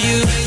you.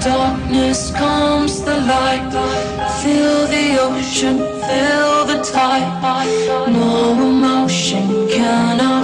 Darkness comes the light. Feel the ocean, feel the tide. No emotion cannot fight.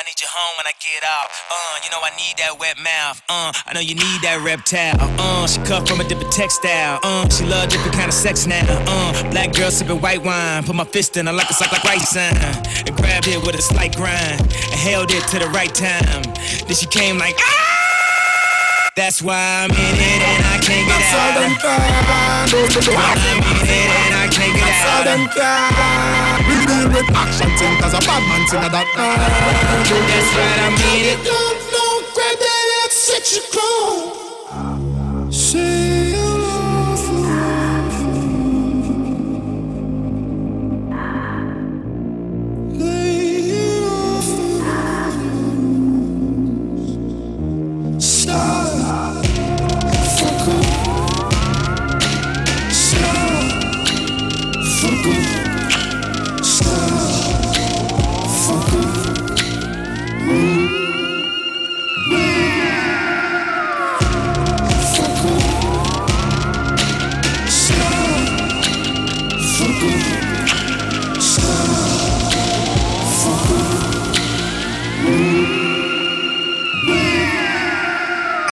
I need you home when I get out. You know I need that wet mouth. I know you need that reptile. Uh, she cut from a different textile. Uh, she love different kind of sex now. Uh, black girl sipping white wine. Put my fist in her like a sock like right sign. And grabbed it with a slight grind. And held it to the right time. Then she came like, ah! That's why I'm in it and I can't get out. That's why I'm in it and I can't get out. We deal with action thing cause a bad man thing of that That's right, I'm in it. Don't know, grab that set you cold.